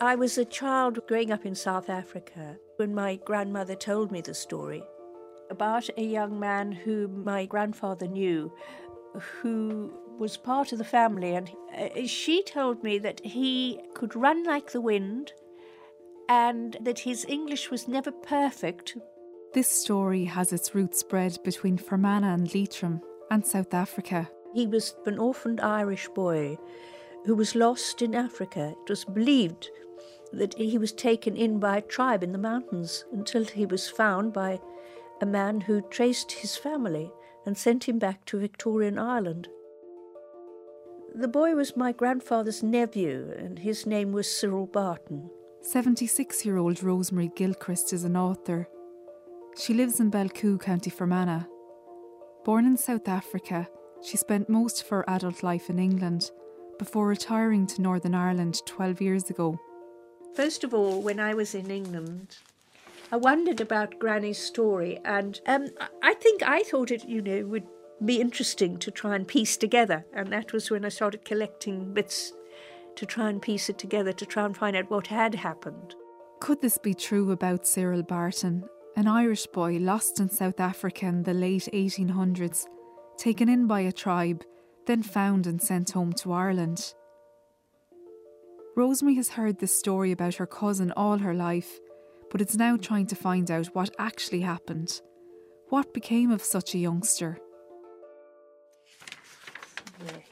I was a child growing up in South Africa when my grandmother told me the story about a young man whom my grandfather knew who was part of the family, and uh, she told me that he could run like the wind and that his English was never perfect. This story has its roots spread between Fermanagh and Leitrim and South Africa. He was an orphaned Irish boy who was lost in Africa. It was believed that he was taken in by a tribe in the mountains until he was found by a man who traced his family and sent him back to Victorian Ireland. The boy was my grandfather's nephew, and his name was Cyril Barton. 76 year old Rosemary Gilchrist is an author. She lives in Belcoo, County Fermanagh. Born in South Africa, she spent most of her adult life in England before retiring to Northern Ireland 12 years ago. First of all, when I was in England, I wondered about Granny's story, and um, I think I thought it, you know, would be interesting to try and piece together. And that was when I started collecting bits to try and piece it together, to try and find out what had happened. Could this be true about Cyril Barton, an Irish boy lost in South Africa in the late 1800s, taken in by a tribe, then found and sent home to Ireland? Rosemary has heard this story about her cousin all her life, but it's now trying to find out what actually happened. What became of such a youngster?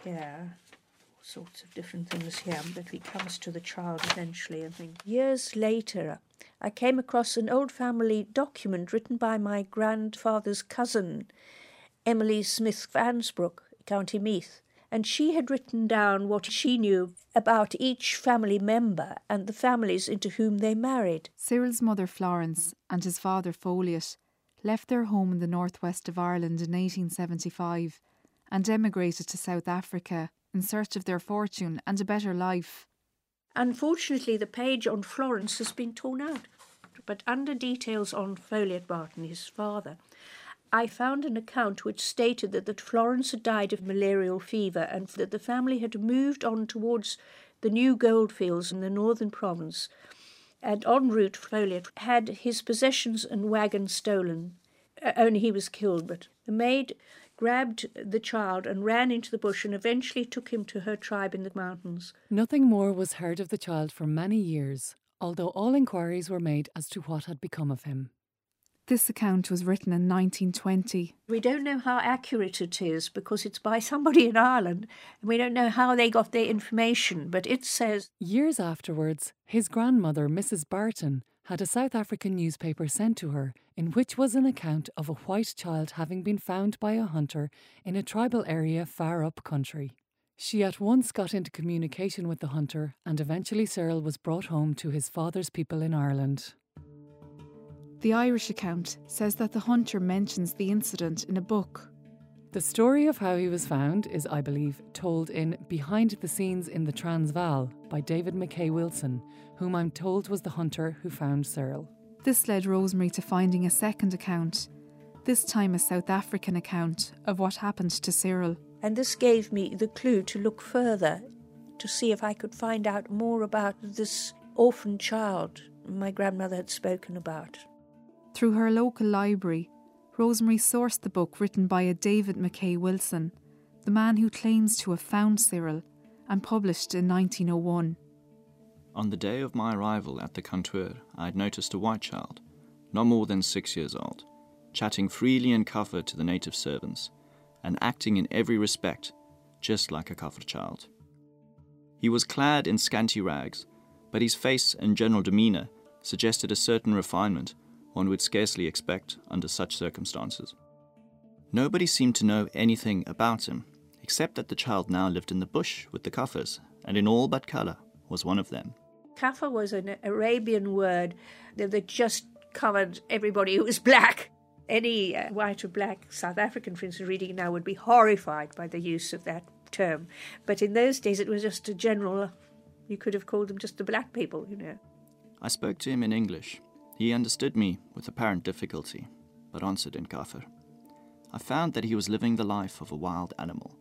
Yeah, all sorts of different things here, but it comes to the child eventually, I think. Years later, uh, I came across an old family document written by my grandfather's cousin, Emily Smith Vansbrook, County Meath, and she had written down what she knew about each family member and the families into whom they married. Cyril's mother Florence and his father Folliot left their home in the northwest of Ireland in 1875 and emigrated to South Africa in search of their fortune and a better life. Unfortunately, the page on Florence has been torn out, but under details on Folliot Barton, his father, I found an account which stated that, that Florence had died of malarial fever and that the family had moved on towards the new goldfields in the northern province. And en route, Folliot had his possessions and wagon stolen. Uh, only he was killed, but the maid grabbed the child and ran into the bush and eventually took him to her tribe in the mountains. Nothing more was heard of the child for many years, although all inquiries were made as to what had become of him. This account was written in 1920. We don't know how accurate it is because it's by somebody in Ireland and we don't know how they got their information, but it says. Years afterwards, his grandmother, Mrs. Barton, had a South African newspaper sent to her in which was an account of a white child having been found by a hunter in a tribal area far up country. She at once got into communication with the hunter, and eventually Cyril was brought home to his father's people in Ireland. The Irish account says that the hunter mentions the incident in a book. The story of how he was found is, I believe, told in Behind the Scenes in the Transvaal by David McKay Wilson, whom I'm told was the hunter who found Cyril. This led Rosemary to finding a second account, this time a South African account of what happened to Cyril. And this gave me the clue to look further to see if I could find out more about this orphan child my grandmother had spoken about. Through her local library, Rosemary sourced the book written by a David McKay Wilson, the man who claims to have found Cyril, and published in 1901. On the day of my arrival at the Kantoor, I had noticed a white child, not more than six years old, chatting freely in Kaffir to the native servants, and acting in every respect just like a Kaffir child. He was clad in scanty rags, but his face and general demeanour suggested a certain refinement one would scarcely expect under such circumstances. Nobody seemed to know anything about him, except that the child now lived in the bush with the Kaffirs, and in all but colour was one of them. Kaffir was an Arabian word that just covered everybody who was black. Any uh, white or black South African, for instance, reading now would be horrified by the use of that term. But in those days, it was just a general, you could have called them just the black people, you know. I spoke to him in English, he understood me with apparent difficulty, but answered in Kaffir. I found that he was living the life of a wild animal,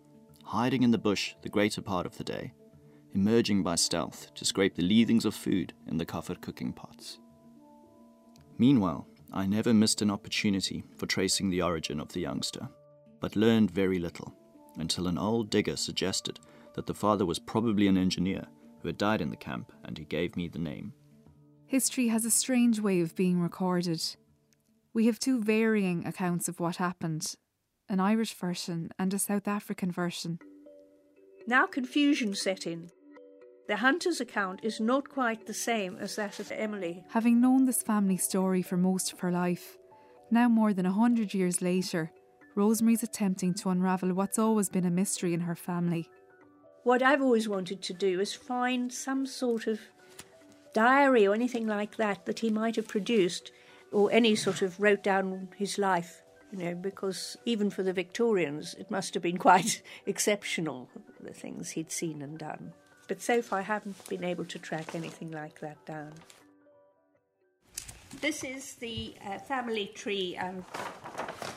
hiding in the bush the greater part of the day, emerging by stealth to scrape the leavings of food in the Kafir cooking pots. Meanwhile, I never missed an opportunity for tracing the origin of the youngster, but learned very little until an old digger suggested that the father was probably an engineer who had died in the camp, and he gave me the name. History has a strange way of being recorded. We have two varying accounts of what happened an Irish version and a South African version. Now confusion set in. The hunter's account is not quite the same as that of Emily. Having known this family story for most of her life, now more than a hundred years later, Rosemary's attempting to unravel what's always been a mystery in her family. What I've always wanted to do is find some sort of diary or anything like that that he might have produced, or any sort of wrote down his life, you know, because even for the Victorians it must have been quite exceptional, the things he'd seen and done. But so far I haven't been able to track anything like that down. This is the uh, family tree and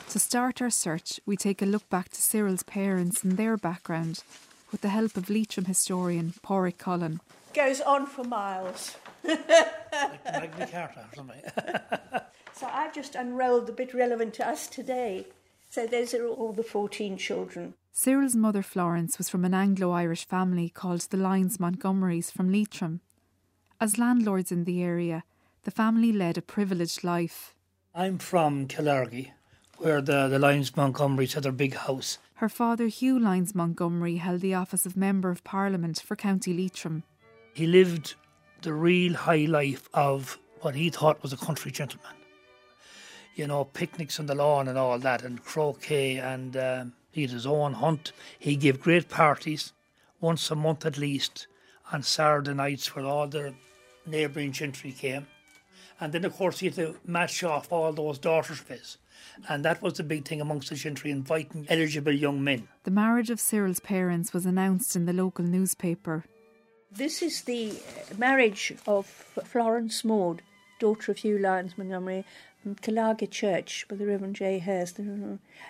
To start our search, we take a look back to Cyril's parents and their background with the help of Leitrim historian Porrick Cullen. goes on for miles. Like the Magna Carta or something. So I've just unrolled the bit relevant to us today. So those are all the 14 children. Cyril's mother Florence was from an Anglo Irish family called the Lyons Montgomerys from Leitrim. As landlords in the area, the family led a privileged life. I'm from Killargy, where the, the Lyons Montgomerys had their big house. Her father, Hugh Lyons Montgomery, held the office of Member of Parliament for County Leitrim. He lived the real high life of what he thought was a country gentleman. You know, picnics on the lawn and all that, and croquet, and um, he had his own hunt. He gave great parties, once a month at least, on Saturday nights where all the neighbouring gentry came. And then, of course, he had to match off all those daughters of his. And that was the big thing amongst the gentry, inviting eligible young men. The marriage of Cyril's parents was announced in the local newspaper. This is the uh, marriage of Florence Maud, daughter of Hugh Lyons Montgomery, from Killargy Church by the Reverend J. Hurst,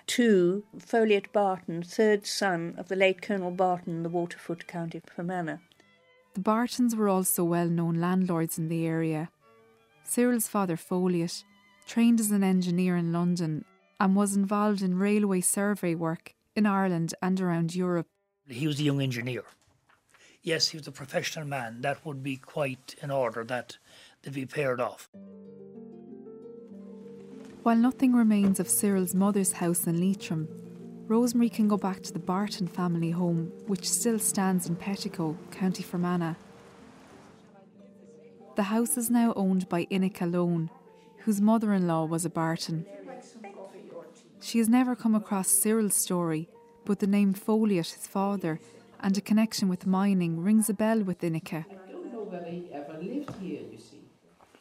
to Folliot Barton, third son of the late Colonel Barton, the Waterfoot County Fermanagh. The Bartons were also well known landlords in the area. Cyril's father, Folliot, trained as an engineer in London and was involved in railway survey work in Ireland and around Europe. He was a young engineer. Yes, he was a professional man. That would be quite in order that they'd be paired off. While nothing remains of Cyril's mother's house in Leitrim, Rosemary can go back to the Barton family home, which still stands in Pettigo, County Fermanagh. The house is now owned by Inica Lone, whose mother in law was a Barton. She has never come across Cyril's story, but the name Folliot, his father, and a connection with mining rings a bell with Inica. don't know whether he ever lived here, you see.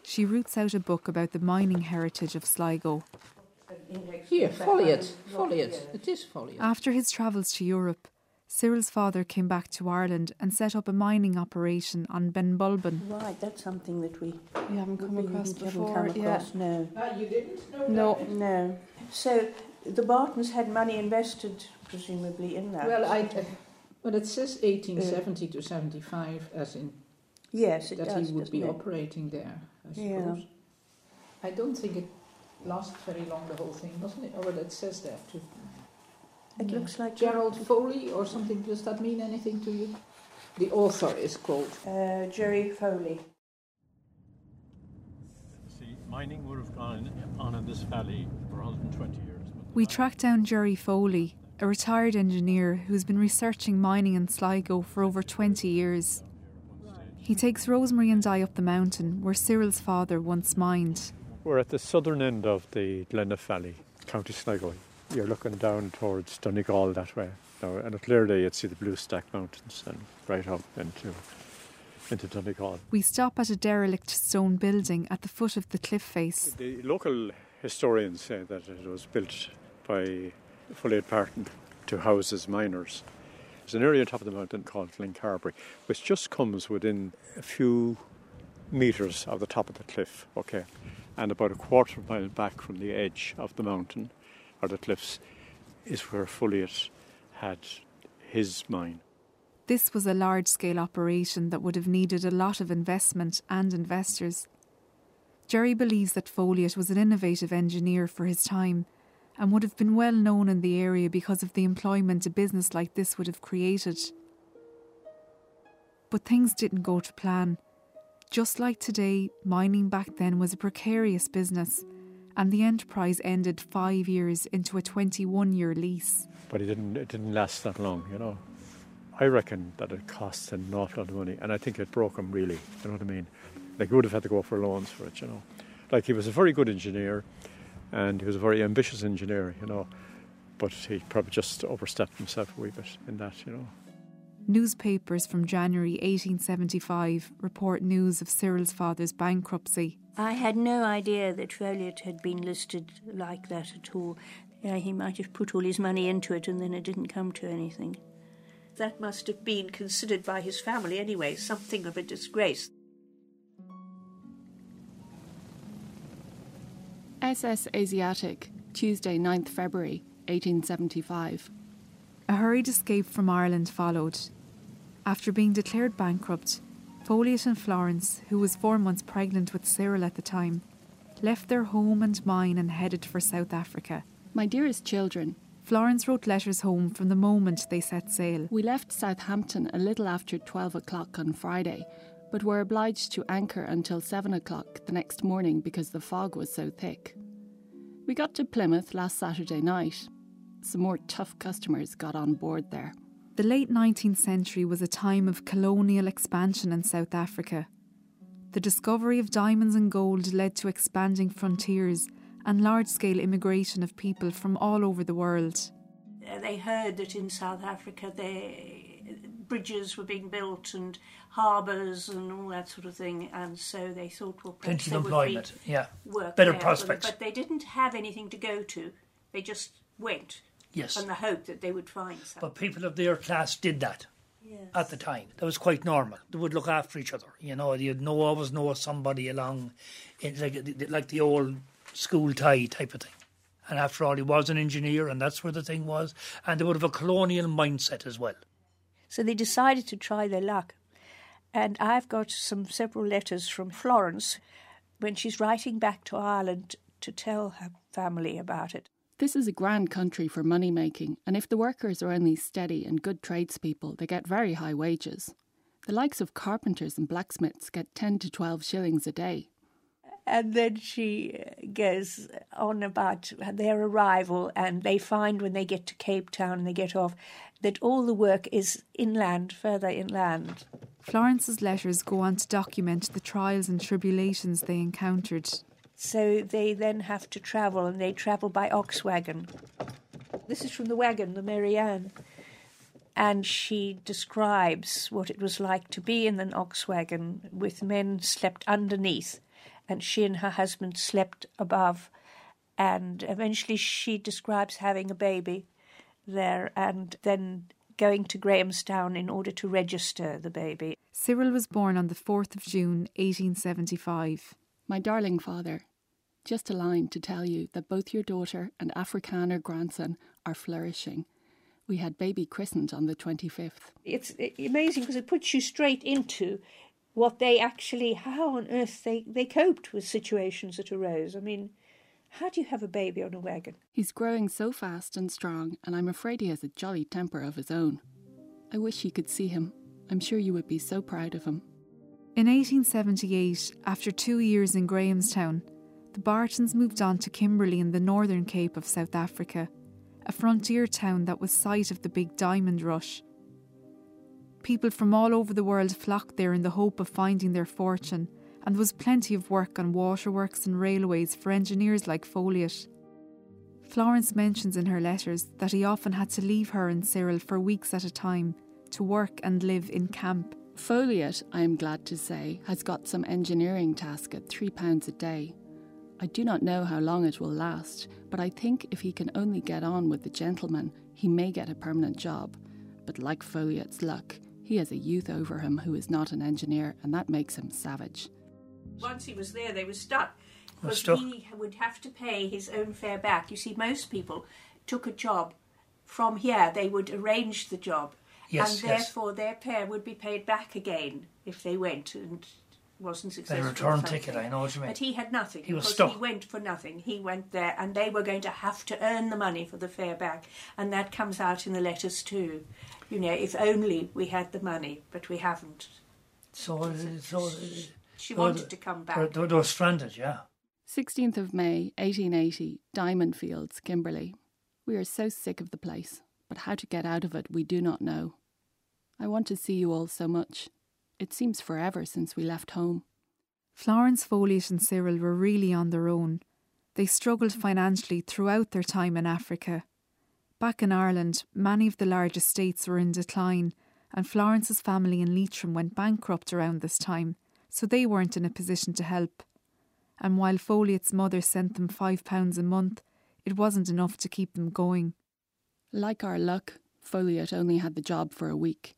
She roots out a book about the mining heritage of Sligo. Here, Folliot. Folliot. It is Folliot. After his travels to Europe, Cyril's father came back to Ireland and set up a mining operation on Benbulben. Right, that's something that we We haven't come we across haven't before. come yeah. across, no. Ah, you didn't know No. No. So the Bartons had money invested, presumably, in that. Well, I. Uh, well, it says 1870 to 75, as in yes, it that does. he would be it? operating there. I suppose. Yeah. I don't think it lasted very long. The whole thing, wasn't it? Oh, well, it says there too. It Yeah. looks like Gerald Foley or something. Does that mean anything to you? The author is called. Uh, Jerry Foley. See, mining would have gone on in this valley for 120 years. We tracked down Jerry Foley, a retired engineer who's been researching mining in Sligo for over 20 years. He takes Rosemary and I up the mountain where Cyril's father once mined. We're at the southern end of the Gleniff Valley, County Sligo. You're looking down towards Donegal that way. Now, on a clear day, you'd see the Blue Stack Mountains and right up into, into Donegal. We stop at a derelict stone building at the foot of the cliff face. The local historians say that it was built by Folliot Barton to house miners. There's an area on top of the mountain called Glencarbury, which just comes within a few metres of the top of the cliff, okay, and about a quarter of a mile back from the edge of the mountain or the cliffs is where Folliot had his mine. This was a large scale operation that would have needed a lot of investment and investors. Jerry believes that Folliott was an innovative engineer for his time and would have been well known in the area because of the employment a business like this would have created. But things didn't go to plan. Just like today, mining back then was a precarious business, and the enterprise ended five years into a 21 year lease. But it didn't, it didn't last that long, you know. I reckon that it costs an awful lot of money, and I think it broke him really, you know what I mean? Like, he would have had to go for loans for it, you know. Like, he was a very good engineer, and he was a very ambitious engineer, you know, but he probably just overstepped himself a wee bit in that, you know. Newspapers from January 1875 report news of Cyril's father's bankruptcy. I had no idea that Folliott had been listed like that at all. Yeah, he might have put all his money into it and then it didn't come to anything. That must have been considered by his family anyway something of a disgrace. SS Asiatic, Tuesday, 9th February 1875. A hurried escape from Ireland followed. After being declared bankrupt, Folliott and Florence, who was four months pregnant with Cyril at the time, left their home and mine and headed for South Africa. My dearest children, Florence wrote letters home from the moment they set sail. we left Southampton a little after 12 o'clock on Friday, but were obliged to anchor until 7 o'clock the next morning because the fog was so thick. We got to Plymouth last Saturday night. Some more tough customers got on board there. The late 19th century was a time of colonial expansion in South Africa. The discovery of diamonds and gold led to expanding frontiers and large scale immigration of people from all over the world. They heard that in South Africa they, bridges were being built and harbours and all that sort of thing, and so they thought, well, Plenty there of would employment, be yeah. work Better prospects. But they didn't have anything to go to. They just went Yes. on the hope that they would find something. But people of their class did that Yes. at the time. That was quite normal. They would look after each other. You know, you'd know always know somebody along, in, like like the old school tie type of thing. And after all, he was an engineer, and that's where the thing was. And they would have a colonial mindset as well. So they decided to try their luck. And I've got some several letters from Florence when she's writing back to Ireland to tell her family about it. This is a grand country for money making, and if the workers are only steady and good tradespeople, they get very high wages. The likes of carpenters and blacksmiths get 10 to 12 shillings a day. And then she goes on about their arrival, and they find when they get to Cape Town and they get off that all the work is inland, further inland. Florence's letters go on to document the trials and tribulations they encountered. So they then have to travel, and they travel by ox wagon. This is from the wagon, the Mary Ann. And she describes what it was like to be in an ox wagon with men slept underneath, and she and her husband slept above. And eventually she describes having a baby there and then going to Grahamstown in order to register the baby. Cyril was born on the 4th of June 1875. My darling father, just a line to tell you that both your daughter and Afrikaner grandson are flourishing. We had baby christened on the 25th. it's amazing because it puts you straight into what they actually how on earth they, they coped with situations that arose i mean how do you have a baby on a wagon He's growing so fast and strong, and I'm afraid he has a jolly temper of his own. I wish you could see him. I'm sure you would be so proud of him. In 1878, after two years in Grahamstown, the Bartons moved on to Kimberley in the northern Cape of South Africa, a frontier town that was site of the big diamond rush. People from all over the world flocked there in the hope of finding their fortune, and there was plenty of work on waterworks and railways for engineers like Folliott. Florence mentions in her letters that he often had to leave her and Cyril for weeks at a time to work and live in camp. Folliott, I am glad to say, has got some engineering task at £3 a day. I do not know how long it will last, but I think if he can only get on with the gentleman, he may get a permanent job. But like Folliott's luck, he has a youth over him who is not an engineer, and that makes him savage. once he was there they were stuck because stuck. he would have to pay his own fare back you see most people took a job from here they would arrange the job Yes, and yes. therefore their fare would be paid back again if they went and wasn't successful. or return ticket, I know what you mean. But he had nothing. He was stuck. He went for nothing. He went there, and they were going to have to earn the money for the fare back, and that comes out in the letters too. You know, if only we had the money, but we haven't. So, uh, so uh, She Well, wanted to come back. they're, they're stranded, yeah. 16th of May, 1880, Diamond Fields, Kimberley. We are so sick of the place, but how to get out of it we do not know. I want to see you all so much. It seems forever since we left home. Florence Folliott and Cyril were really on their own. They struggled financially throughout their time in Africa. Back in Ireland, many of the large estates were in decline, and Florence's family in Leitrim went bankrupt around this time, so they weren't in a position to help. And while Folliott's mother sent them five pounds a month, it wasn't enough to keep them going. Like our luck, Folliot only had the job for a week.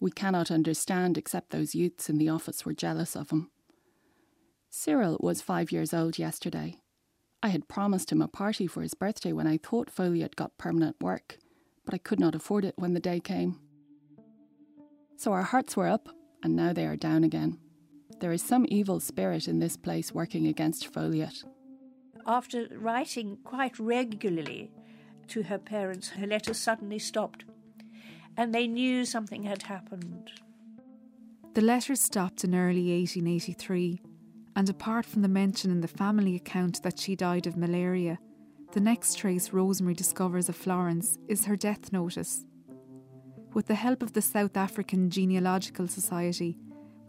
We cannot understand except those youths in the office were jealous of him. Cyril was five years old yesterday. I had promised him a party for his birthday when I thought Folliot got permanent work, but I could not afford it when the day came. So our hearts were up, and now they are down again. There is some evil spirit in this place working against Folliot. After writing quite regularly to her parents, her letters suddenly stopped, and they knew something had happened. The letters stopped in early 1883, and apart from the mention in the family account that she died of malaria, the next trace Rosemary discovers of Florence is her death notice. With the help of the South African Genealogical Society,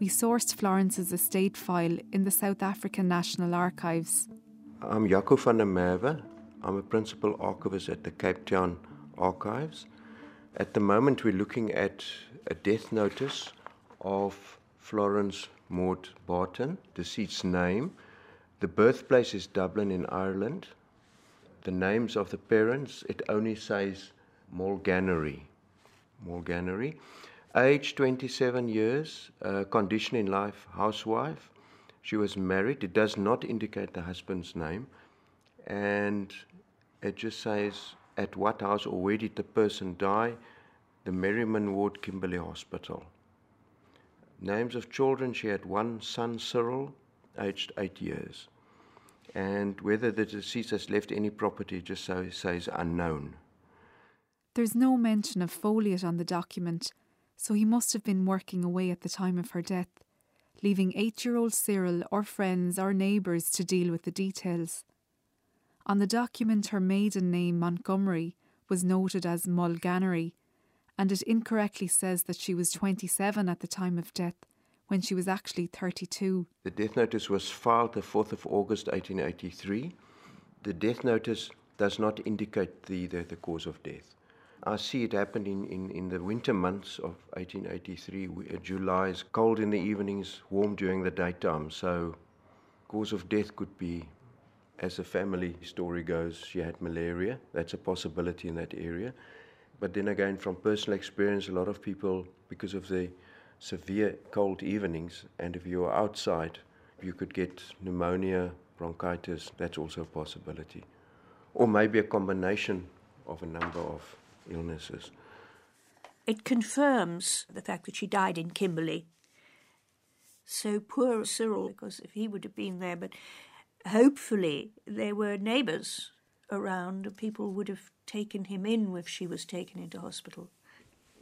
we sourced Florence's estate file in the South African National Archives. I'm Jaco van der Merwe. I'm a principal archivist at the Cape Town Archives. At the moment, we're looking at a death notice of Florence Maud Barton, deceased's name. The birthplace is Dublin in Ireland. The names of the parents, it only says Mulganery. Mulganery. Age 27 years, uh, condition in life, housewife. She was married. It does not indicate the husband's name. And it just says at what house or where did the person die? The Merriman Ward Kimberley Hospital. Names of children she had one son, Cyril, aged eight years. And whether the deceased has left any property just so says unknown. There's no mention of Folliot on the document, so he must have been working away at the time of her death, leaving eight year old Cyril or friends or neighbours to deal with the details. On the document, her maiden name, Montgomery, was noted as Mulganery, and it incorrectly says that she was 27 at the time of death, when she was actually 32. The death notice was filed the 4th of August 1883. The death notice does not indicate the, the, the cause of death. I see it happened in, in, in the winter months of 1883. We, uh, July is cold in the evenings, warm during the daytime. So, cause of death could be, as a family story goes, she had malaria. That's a possibility in that area. But then again, from personal experience, a lot of people, because of the severe cold evenings, and if you're outside, you could get pneumonia, bronchitis. That's also a possibility. Or maybe a combination of a number of illnesses. It confirms the fact that she died in Kimberley. So poor Cyril, because if he would have been there, but hopefully there were neighbours around, and people would have taken him in if she was taken into hospital.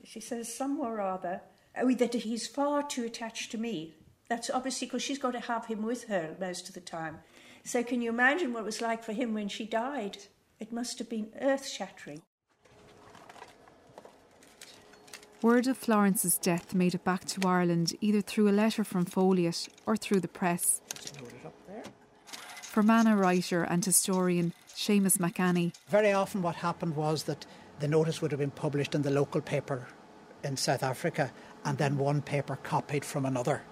She says somewhere or other oh, that he's far too attached to me. That's obviously because she's got to have him with her most of the time. So can you imagine what it was like for him when she died? It must have been earth shattering. Word of Florence's death made it back to Ireland either through a letter from Folliot or through the press. Fermanagh writer and historian Seamus McAnny. Very often, what happened was that the notice would have been published in the local paper in South Africa and then one paper copied from another.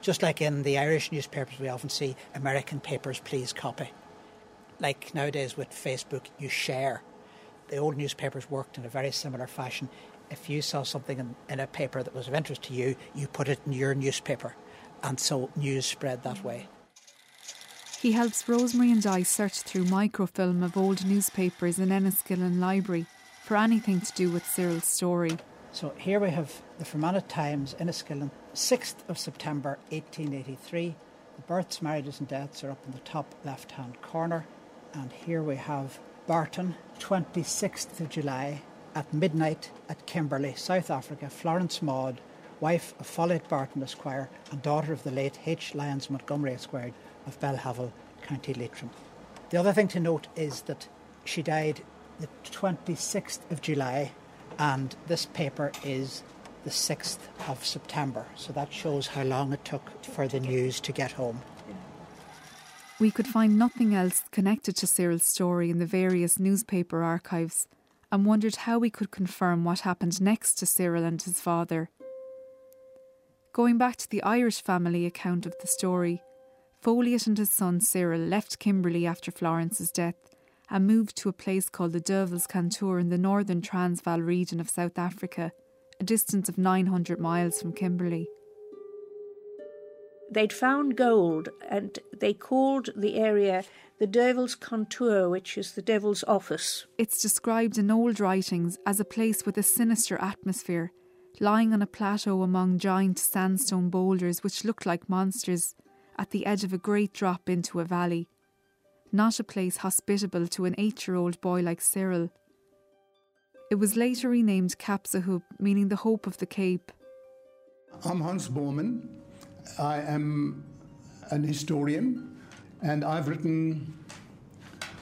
Just like in the Irish newspapers, we often see American papers, please copy. Like nowadays with Facebook, you share. The old newspapers worked in a very similar fashion. If you saw something in, in a paper that was of interest to you, you put it in your newspaper. And so news spread that way. He helps Rosemary and I search through microfilm of old newspapers in Enniskillen Library for anything to do with Cyril's story. So here we have the Fermanagh Times Enniskillen, 6th of September 1883. The births, marriages, and deaths are up in the top left hand corner. And here we have Barton, 26th of July at midnight at Kimberley, South Africa. Florence Maud, wife of Folliott Barton Esquire and daughter of the late H. Lyons Montgomery Esquire of Belhavel, County Leitrim. The other thing to note is that she died the 26th of July and this paper is the 6th of September. So that shows how long it took for the news to get home. We could find nothing else connected to Cyril's story in the various newspaper archives and wondered how we could confirm what happened next to Cyril and his father. Going back to the Irish family account of the story, Folliott and his son Cyril left Kimberley after Florence's death and moved to a place called the Devil's Kantoor in the northern Transvaal region of South Africa, a distance of 900 miles from Kimberley. They'd found gold and they called the area the Devil's Kantoor, which is the Devil's Office. It's described in old writings as a place with a sinister atmosphere, lying on a plateau among giant sandstone boulders which looked like monsters at the edge of a great drop into a valley not a place hospitable to an eight year old boy like Cyril. It was later renamed Kaapsehoop, meaning the hope of the Cape. I'm Hans Bornman. I am an historian and I've written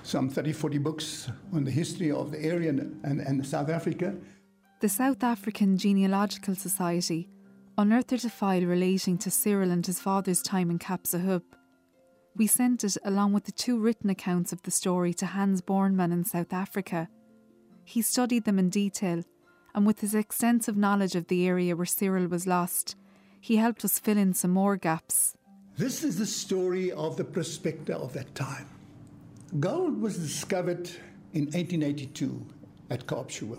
some 30, 40 books on the history of the area and, and, and South Africa. The South African Genealogical Society unearthed a file relating to Cyril and his father's time in Kaapsehoop. We sent it along with the two written accounts of the story to Hans Bornman in South Africa. He studied them in detail, and with his extensive knowledge of the area where Cyril was lost, he helped us fill in some more gaps. This is the story of the prospector of that time. Gold was discovered in 1882 at Kaapsehoop.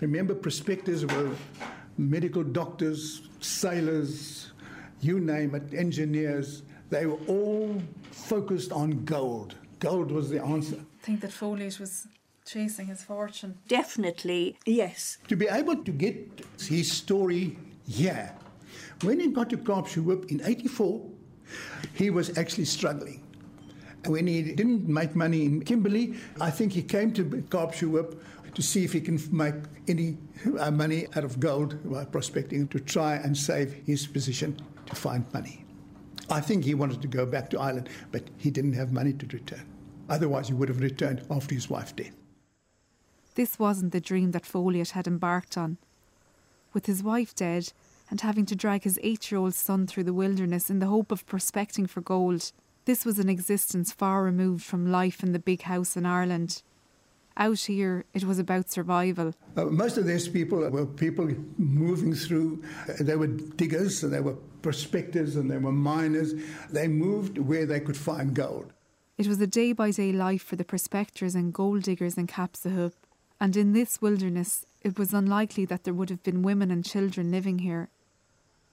Remember, prospectors were medical doctors, sailors, you name it, engineers. They were all focused on gold. Gold was the answer. I think that Folliott was chasing his fortune. Definitely, yes. To be able to get his story here, when he got to Kaapsehoop in 84, he was actually struggling. And when he didn't make money in Kimberley, I think he came to Kaapsehoop to see if he can make any uh, money out of gold by prospecting to try and save his position to find money. I think he wanted to go back to Ireland, but he didn't have money to return. Otherwise, he would have returned after his wife's death. This wasn't the dream that Folliott had embarked on. With his wife dead and having to drag his eight year old son through the wilderness in the hope of prospecting for gold, this was an existence far removed from life in the big house in Ireland. Out here, it was about survival. Uh, most of these people were people moving through, they were diggers and they were prospectors and they were miners. They moved where they could find gold. It was a day by day life for the prospectors and gold diggers in Kaapsehoop, and in this wilderness it was unlikely that there would have been women and children living here.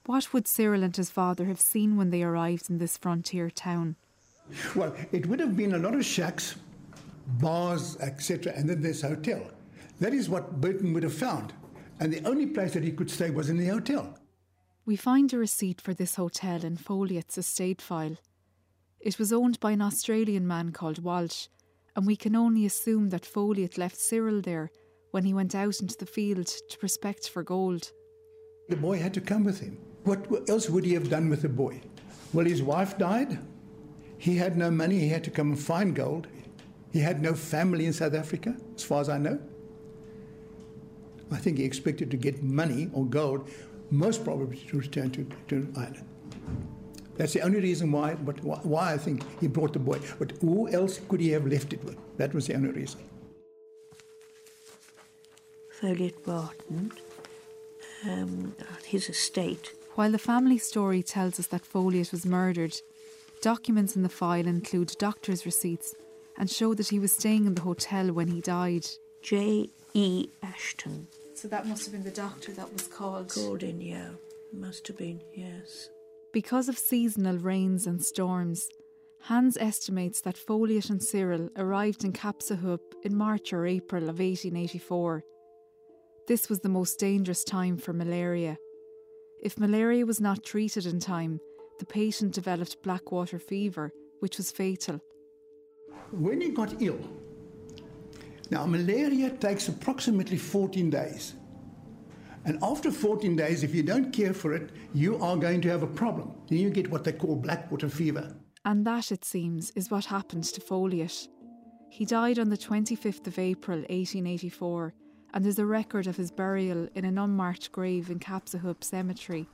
What would Cyril and his father have seen when they arrived in this frontier town? Well, it would have been a lot of shacks bars, etc., and then this hotel. That is what Burton would have found. And the only place that he could stay was in the hotel. We find a receipt for this hotel in Folliott's estate file. It was owned by an Australian man called Walsh, and we can only assume that Folliott left Cyril there when he went out into the field to prospect for gold. The boy had to come with him. What else would he have done with the boy? Well, his wife died. He had no money. He had to come and find gold. He had no family in South Africa, as far as I know. I think he expected to get money or gold, most probably to return to, to Ireland. That's the only reason why, but why I think he brought the boy. But who else could he have left it with? That was the only reason. Folliott Barton, um, his estate. While the family story tells us that Folliott was murdered, documents in the file include doctor's receipts and showed that he was staying in the hotel when he died. J. E. Ashton. So that must have been the doctor that was called. Called in, yeah. Must have been, yes. Because of seasonal rains and storms, Hans estimates that Folliott and Cyril arrived in Kaapsehoop in March or April of 1884. This was the most dangerous time for malaria. If malaria was not treated in time, the patient developed blackwater fever, which was fatal. When he got ill, now malaria takes approximately 14 days. And after 14 days, if you don't care for it, you are going to have a problem. Then you get what they call blackwater fever. And that, it seems, is what happened to Folliott. He died on the 25th of April 1884, and there's a record of his burial in an unmarked grave in Kaapsehoop Cemetery.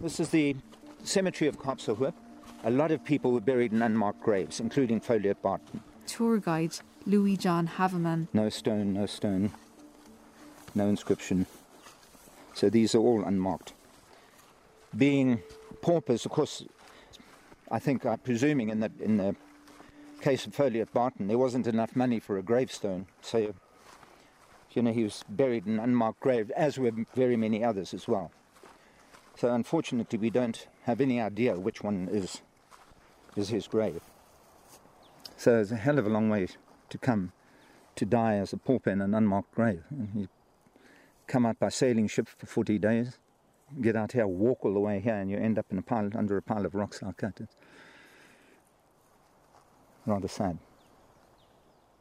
This is the cemetery of Kaapsehoop. A lot of people were buried in unmarked graves, including Folliott Barton. Tour guide Louis John Haveman. No stone, no stone, no inscription. So these are all unmarked. Being paupers, of course, I think I'm presuming in the in the case of Folliott Barton, there wasn't enough money for a gravestone, so you know he was buried in an unmarked grave, as were very many others as well. So unfortunately, we don't have any idea which one is is his grave. So there's a hell of a long way to come to die as a pauper in an unmarked grave. And you come out by sailing ship for 40 days, get out here, walk all the way here, and you end up in a pile, under a pile of rocks like that. It's rather sad.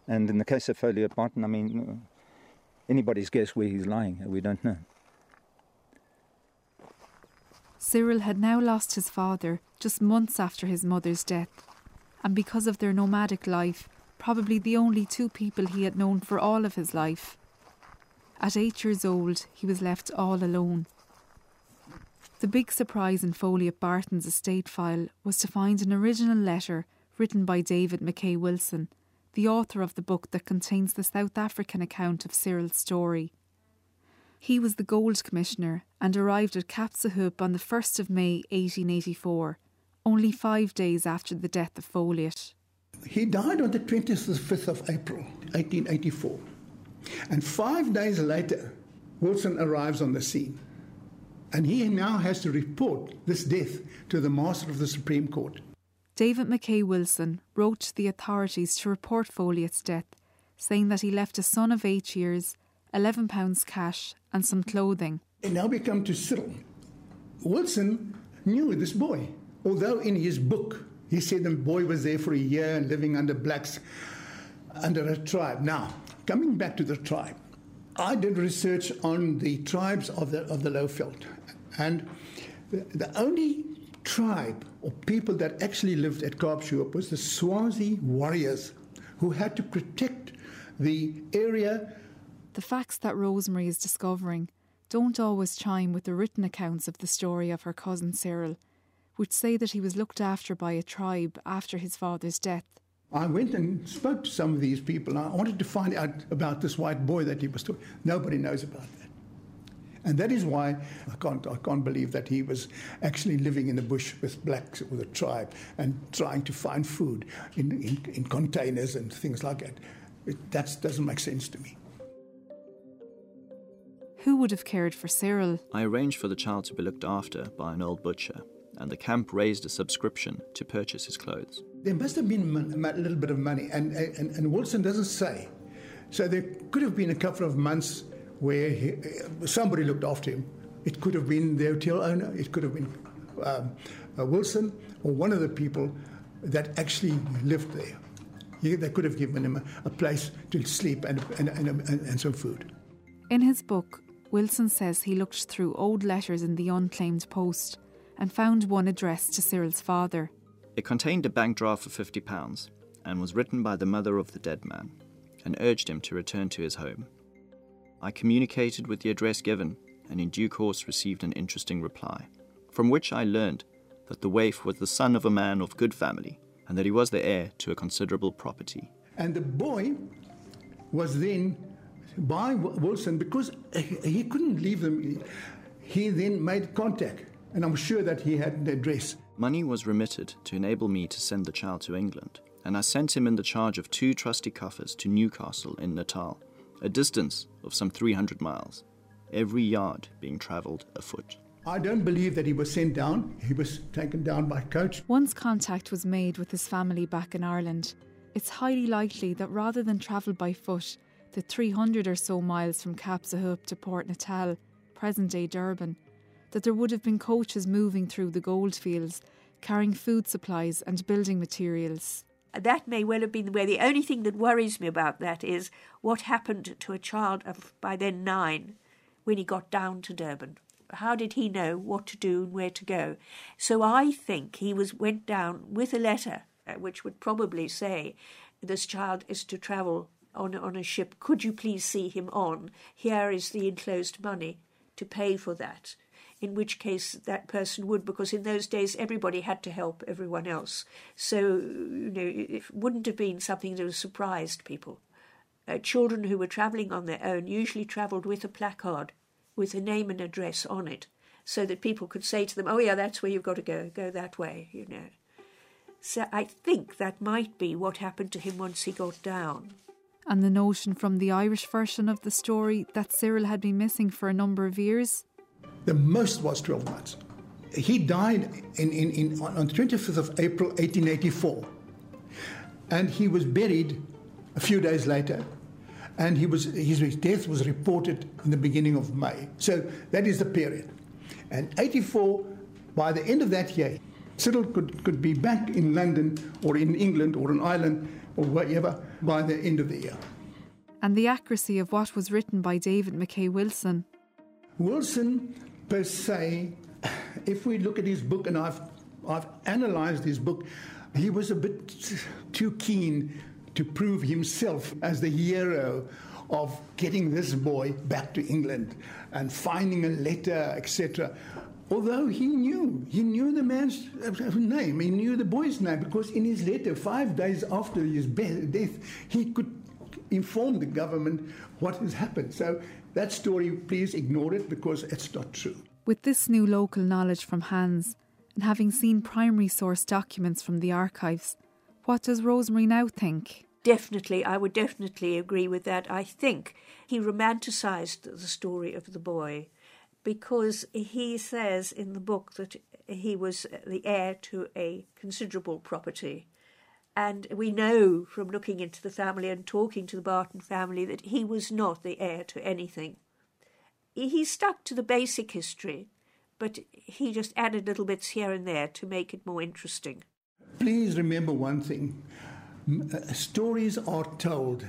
And in the case of Folliott Barton, I mean, uh, anybody's guess where he's lying. We don't know. Cyril had now lost his father just months after his mother's death, and because of their nomadic life, probably the only two people he had known for all of his life. At eight years old, he was left all alone. The big surprise in Folliott Barton's estate file was to find an original letter written by David Mackay Wilson, the author of the book that contains the South African account of Cyril's story. He was the Gold Commissioner and arrived at Kaapsehoop on the 1st of May 1884, only five days after the death of Folliott. He died on the 25th of April, 1884. And five days later, Wilson arrives on the scene. And he now has to report this death to the Master of the Supreme Court. David Mackay Wilson wrote to the authorities to report Folliott's death, saying that he left a son of eight years, £11 cash, and some clothing. And now we come to Cyril. Wilson knew this boy, although in his book he said the boy was there for a year and living under blacks, under a tribe. Now, coming back to the tribe, I did research on the tribes of the, of the Lowveld. And the, the only tribe or people that actually lived at Kaapsehoop was the Swazi warriors who had to protect the area. The facts that Rosemary is discovering don't always chime with the written accounts of the story of her cousin Cyril, which say that he was looked after by a tribe after his father's death. I went and spoke to some of these people. I wanted to find out about this white boy that he was talking. Nobody knows about that. And that is why I can't, I can't believe that he was actually living in the bush with blacks, with a tribe, and trying to find food in, in, in containers and things like that. It, that doesn't make sense to me. Who would have cared for Cyril? I arranged for the child to be looked after by an old butcher, and the camp raised a subscription to purchase his clothes. There must have been a little bit of money, and, and, and Wilson doesn't say. So there could have been a couple of months where he, somebody looked after him. It could have been the hotel owner, it could have been um, uh, Wilson, or one of the people that actually lived there. He, they could have given him a, a place to sleep and, and, and, and some food. In his book, Wilson says he looked through old letters in the unclaimed post and found one addressed to Cyril's father. It contained a bank draft for £50 and was written by the mother of the dead man and urged him to return to his home. I communicated with the address given and in due course received an interesting reply, from which I learned that the waif was the son of a man of good family and that he was the heir to a considerable property. And the boy was then by Wilson because he couldn't leave them. He then made contact, and I'm sure that he had the address. Money was remitted to enable me to send the child to England, and I sent him in the charge of two trusty Kaffirs to Newcastle in Natal, a distance of some 300 miles, every yard being travelled afoot. I don't believe that he was sent down. He was taken down by coach. Once contact was made with his family back in Ireland, it's highly likely that rather than travel by foot, the 300 or so miles from Kaapsehoop to Port Natal, present day Durban, that there would have been coaches moving through the goldfields, carrying food supplies and building materials. That may well have been the way. The only thing that worries me about that is what happened to a child of by then nine when he got down to Durban. How did he know what to do and where to go? So I think he was went down with a letter, uh, which would probably say, "This child is to travel on on a ship. Could you please see him on? Here is the enclosed money to pay for that." in which case that person would, because in those days everybody had to help everyone else. So, you know, it wouldn't have been something that surprised people. Uh, children who were travelling on their own usually travelled with a placard with a name and address on it so that people could say to them, oh, yeah, that's where you've got to go, go that way, you know. So I think that might be what happened to him once he got down. And the notion from the Irish version of the story that Cyril had been missing for a number of years? The most was 12 months. He died in, in, in, on the 25th of April 1884. And he was buried a few days later. And he was, his death was reported in the beginning of May. So that is the period. And 84, by the end of that year, Cyril could, could be back in London or in England or in Ireland or wherever by the end of the year. And the accuracy of what was written by David Mackay Wilson. Wilson, per se, if we look at his book, and I've, I've analysed his book, he was a bit too keen to prove himself as the hero of getting this boy back to England and finding a letter, etc. Although he knew, he knew the man's uh, name, he knew the boy's name, because in his letter, five days after his death, he could inform the government what has happened. So that story, please ignore it because it's not true. With this new local knowledge from Hans, and having seen primary source documents from the archives, what does Rosemary now think? Definitely, I would definitely agree with that. I think he romanticised the story of the boy because he says in the book that he was the heir to a considerable property. And we know from looking into the family and talking to the Barton family that he was not the heir to anything. He stuck to the basic history, but he just added little bits here and there to make it more interesting. Please remember one thing uh, stories are told,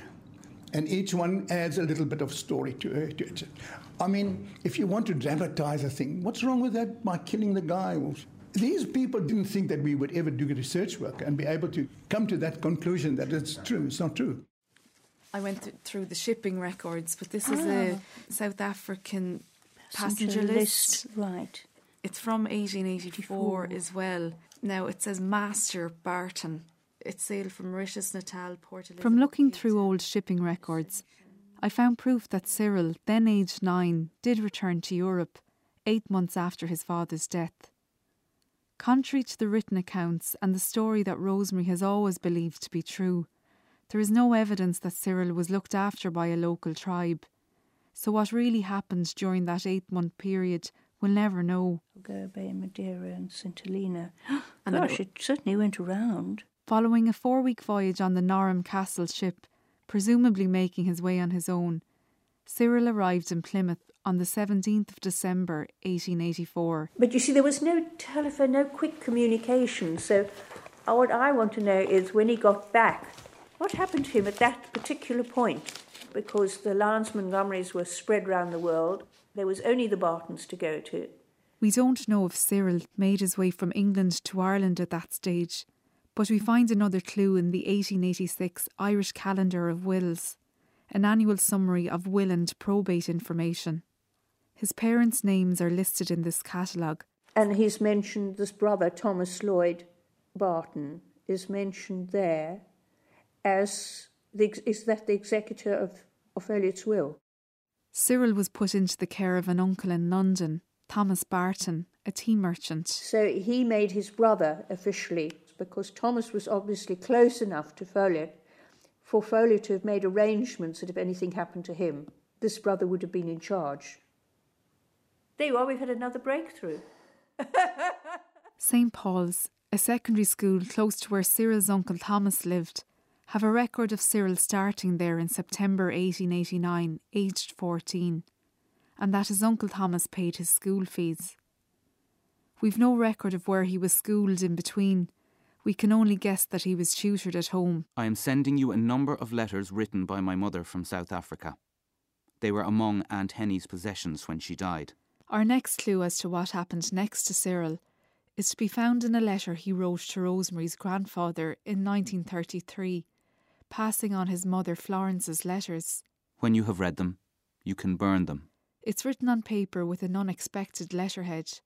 and each one adds a little bit of story to it. I mean, if you want to dramatize a thing, what's wrong with that by killing the guy? These people didn't think that we would ever do research work and be able to come to that conclusion that it's true. It's not true. I went th- through the shipping records, but this is a Ah. South African Passenger passenger list, list. right. It's from 1884 as well. Now it says Master Barton. It sailed from Mauritius, Natal, Port Elizabeth. From looking through old shipping records, I found proof that Cyril, then aged nine, did return to Europe eight months after his father's death. Contrary to the written accounts and the story that Rosemary has always believed to be true, there is no evidence that Cyril was looked after by a local tribe. So, what really happened during that eight month period, we'll never know. Go Bay, Madeira, and St Helena. And Gosh, it certainly went around. Following a four week voyage on the Norham Castle ship, presumably making his way on his own, Cyril arrived in Plymouth on the 17th of December 1884. But you see, there was no telephone, no quick communication. So, what I want to know is when he got back, what happened to him at that particular point? Because the Lyons Montgomerys were spread round the world, there was only the Bartons to go to. We don't know if Cyril made his way from England to Ireland at that stage, but we find another clue in the 1886 Irish Calendar of Wills, an annual summary of will and probate information. His parents' names are listed in this catalogue. And he's mentioned this brother, Thomas Lloyd Barton, is mentioned there as the, is that the executor of, of Folliott's will. Cyril was put into the care of an uncle in London, Thomas Barton, a tea merchant. So he made his brother officially because Thomas was obviously close enough to Folliott for Folliott to have made arrangements that if anything happened to him, this brother would have been in charge. There you are, we've had another breakthrough. St Paul's, a secondary school close to where Cyril's uncle Thomas lived, have a record of Cyril starting there in September 1889, aged 14, and that his Uncle Thomas paid his school fees. We've no record of where he was schooled in between. We can only guess that he was tutored at home. I am sending you a number of letters written by my mother from South Africa. They were among Aunt Henny's possessions when she died. Our next clue as to what happened next to Cyril is to be found in a letter he wrote to Rosemary's grandfather in 1933, passing on his mother Florence's letters. When you have read them, you can burn them. It's written on paper with an unexpected letterhead.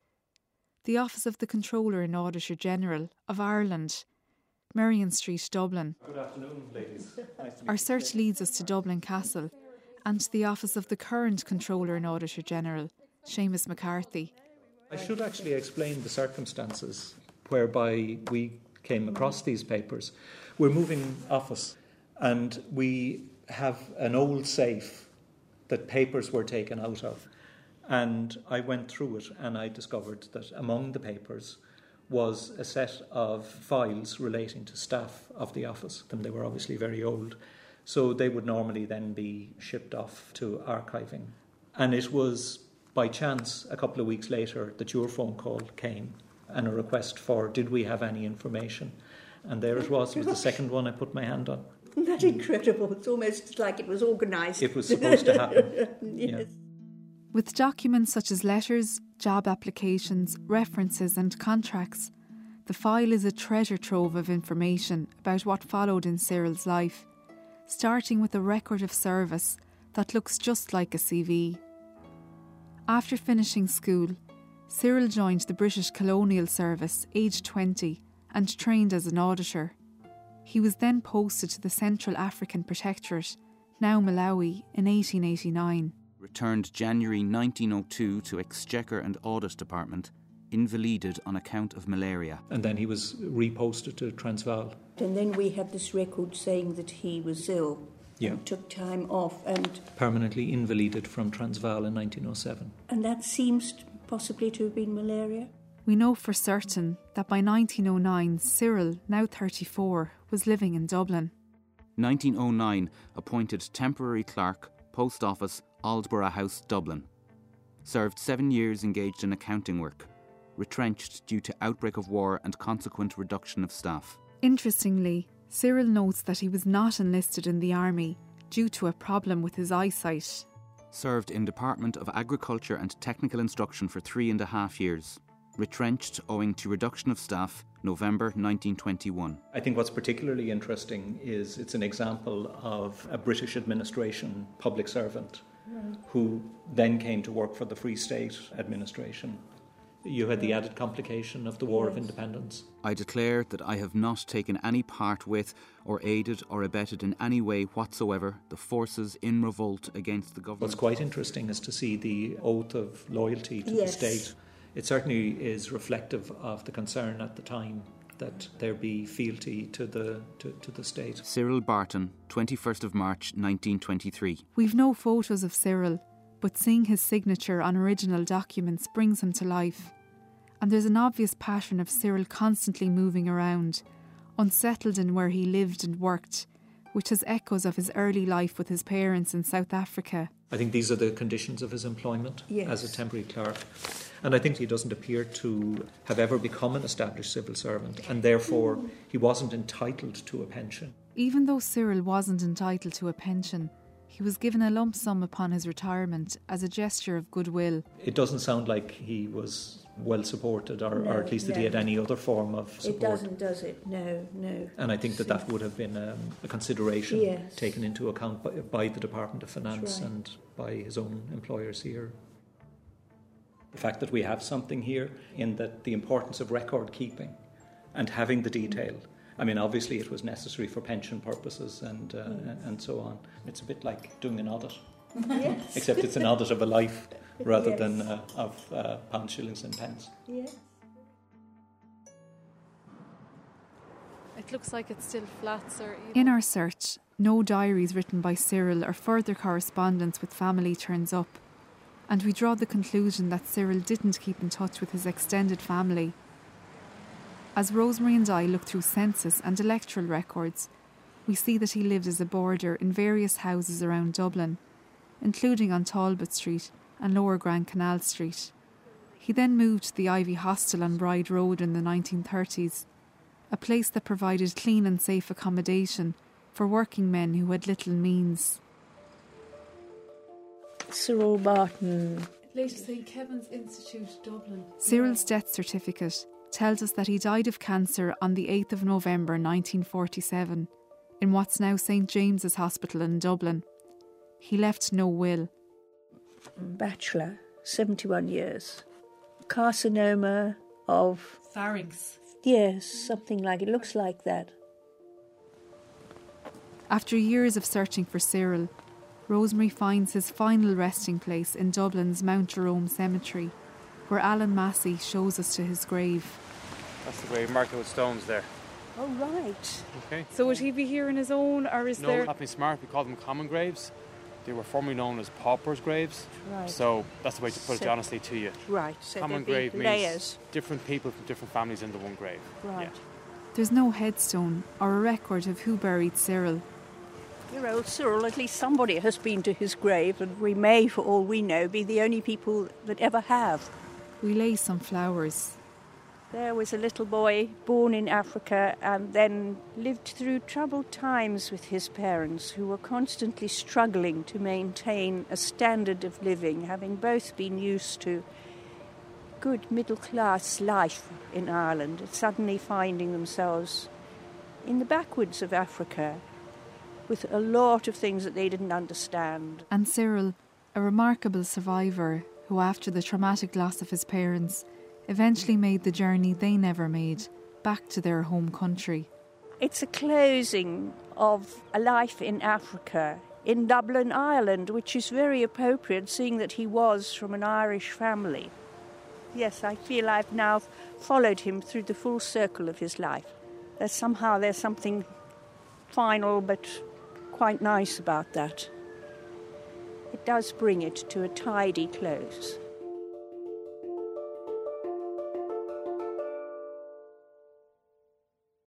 The Office of the Controller and Auditor General of Ireland, Merrion Street, Dublin. Good afternoon, ladies. Nice Our search leads us to Dublin Castle and to the office of the current Controller and Auditor General, Seamus McCarthy. I should actually explain the circumstances whereby we came across these papers. We're moving office and we have an old safe that papers were taken out of. And I went through it and I discovered that among the papers was a set of files relating to staff of the office. And they were obviously very old. So they would normally then be shipped off to archiving. And it was by chance a couple of weeks later that your phone call came and a request for did we have any information? And there it was. It was the second one I put my hand on. That's incredible. It's almost like it was organised. It was supposed to happen. yes. Yeah. With documents such as letters, job applications, references, and contracts, the file is a treasure trove of information about what followed in Cyril's life, starting with a record of service that looks just like a CV. After finishing school, Cyril joined the British Colonial Service aged 20 and trained as an auditor. He was then posted to the Central African Protectorate, now Malawi, in 1889. Returned January 1902 to Exchequer and Audit Department, invalided on account of malaria. And then he was reposted to Transvaal. And then we have this record saying that he was ill Yeah. and took time off, and Permanently invalided from Transvaal in 1907. and that seems possibly to have been malaria. We know for certain that by 1909, Cyril, now 34, was living in Dublin. 1909 appointed temporary clerk, Post Office, Aldborough House, Dublin. Served seven years engaged in accounting work. Retrenched due to outbreak of war and consequent reduction of staff. Interestingly, Cyril notes that he was not enlisted in the army due to a problem with his eyesight. Served in Department of Agriculture and Technical Instruction for three and a half years. Retrenched owing to reduction of staff, November 1921. I think what's particularly interesting is it's an example of a British administration public servant who then came to work for the Free State administration. You had the added complication of the War of Independence. I declare that I have not taken any part with, or aided or abetted in any way whatsoever, the forces in revolt against the government. What's quite interesting is to see the oath of loyalty to Yes. the state. It certainly is reflective of the concern at the time that there be fealty to the to, to the state. Cyril Barton, 21st of March 1923. We've no photos of Cyril, but seeing his signature on original documents brings him to life. And there's an obvious pattern of Cyril constantly moving around, unsettled in where he lived and worked, which has echoes of his early life with his parents in South Africa. I think these are the conditions of his employment Yes. as a temporary clerk. And I think he doesn't appear to have ever become an established civil servant, and therefore he wasn't entitled to a pension. Even though Cyril wasn't entitled to a pension, he was given a lump sum upon his retirement as a gesture of goodwill. It doesn't sound like he was well supported, or, or at least that he had any other form of support. It doesn't, does it? No, no. And I think that that would have been um, a consideration Yes. taken into account by, by the Department of Finance right. and by his own employers here. The fact that we have something here in that the importance of record keeping and having the detail. I mean, obviously, it was necessary for pension purposes and uh, and so on. It's a bit like doing an audit, Yes. except it's an audit of a life rather Yes. than uh, of uh, pounds, shillings, and pence. Yes. It looks like it's still flat, sir. In our search, no diaries written by Cyril or further correspondence with family turns up, and we draw the conclusion that Cyril didn't keep in touch with his extended family. As Rosemary and I look through census and electoral records, we see that he lived as a boarder in various houses around Dublin, including on Talbot Street and Lower Grand Canal Street. He then moved to the Iveagh Hostel on Bride Road in the 1930s, a place that provided clean and safe accommodation for working men who had little means. Cyril Barton. Later St Kevin's Institute, Dublin. Cyril's death certificate tells us that he died of cancer on the 8th of November 1947 in what's now St James's Hospital in Dublin. He left no will. Bachelor, 71 years. Carcinoma of. Pharynx. Yes, something like it. Looks like that. After years of searching for Cyril, Rosemary finds his final resting place in Dublin's Mount Jerome Cemetery, where Alan Massey shows us to his grave. That's the grave marked with stones there. Oh, right. Okay. So would he be here in his own, or is no, there? No, smart. We call them common graves. They were formerly known as paupers' graves. Right. So that's the way to put So- it honestly to you. Right, so common there'd be grave layers. means different people from different families into one grave. Right. There's no headstone or a record of who buried Cyril. Your old Cyril, at least somebody has been to his grave, and we may, for all we know, be the only people that ever have. We lay some flowers. There was a little boy born in Africa and then lived through troubled times with his parents, who were constantly struggling to maintain a standard of living, having both been used to good middle class life in Ireland, suddenly finding themselves in the backwoods of Africa with a lot of things that they didn't understand. And Cyril, a remarkable survivor who, after the traumatic loss of his parents, eventually made the journey they never made back to their home country. It's a closing of a life in Africa, in Dublin, Ireland, which is very appropriate seeing that he was from an Irish family. Yes, I feel I've now followed him through the full circle of his life. There's somehow there's something final but quite nice about that. It does bring it to a tidy close.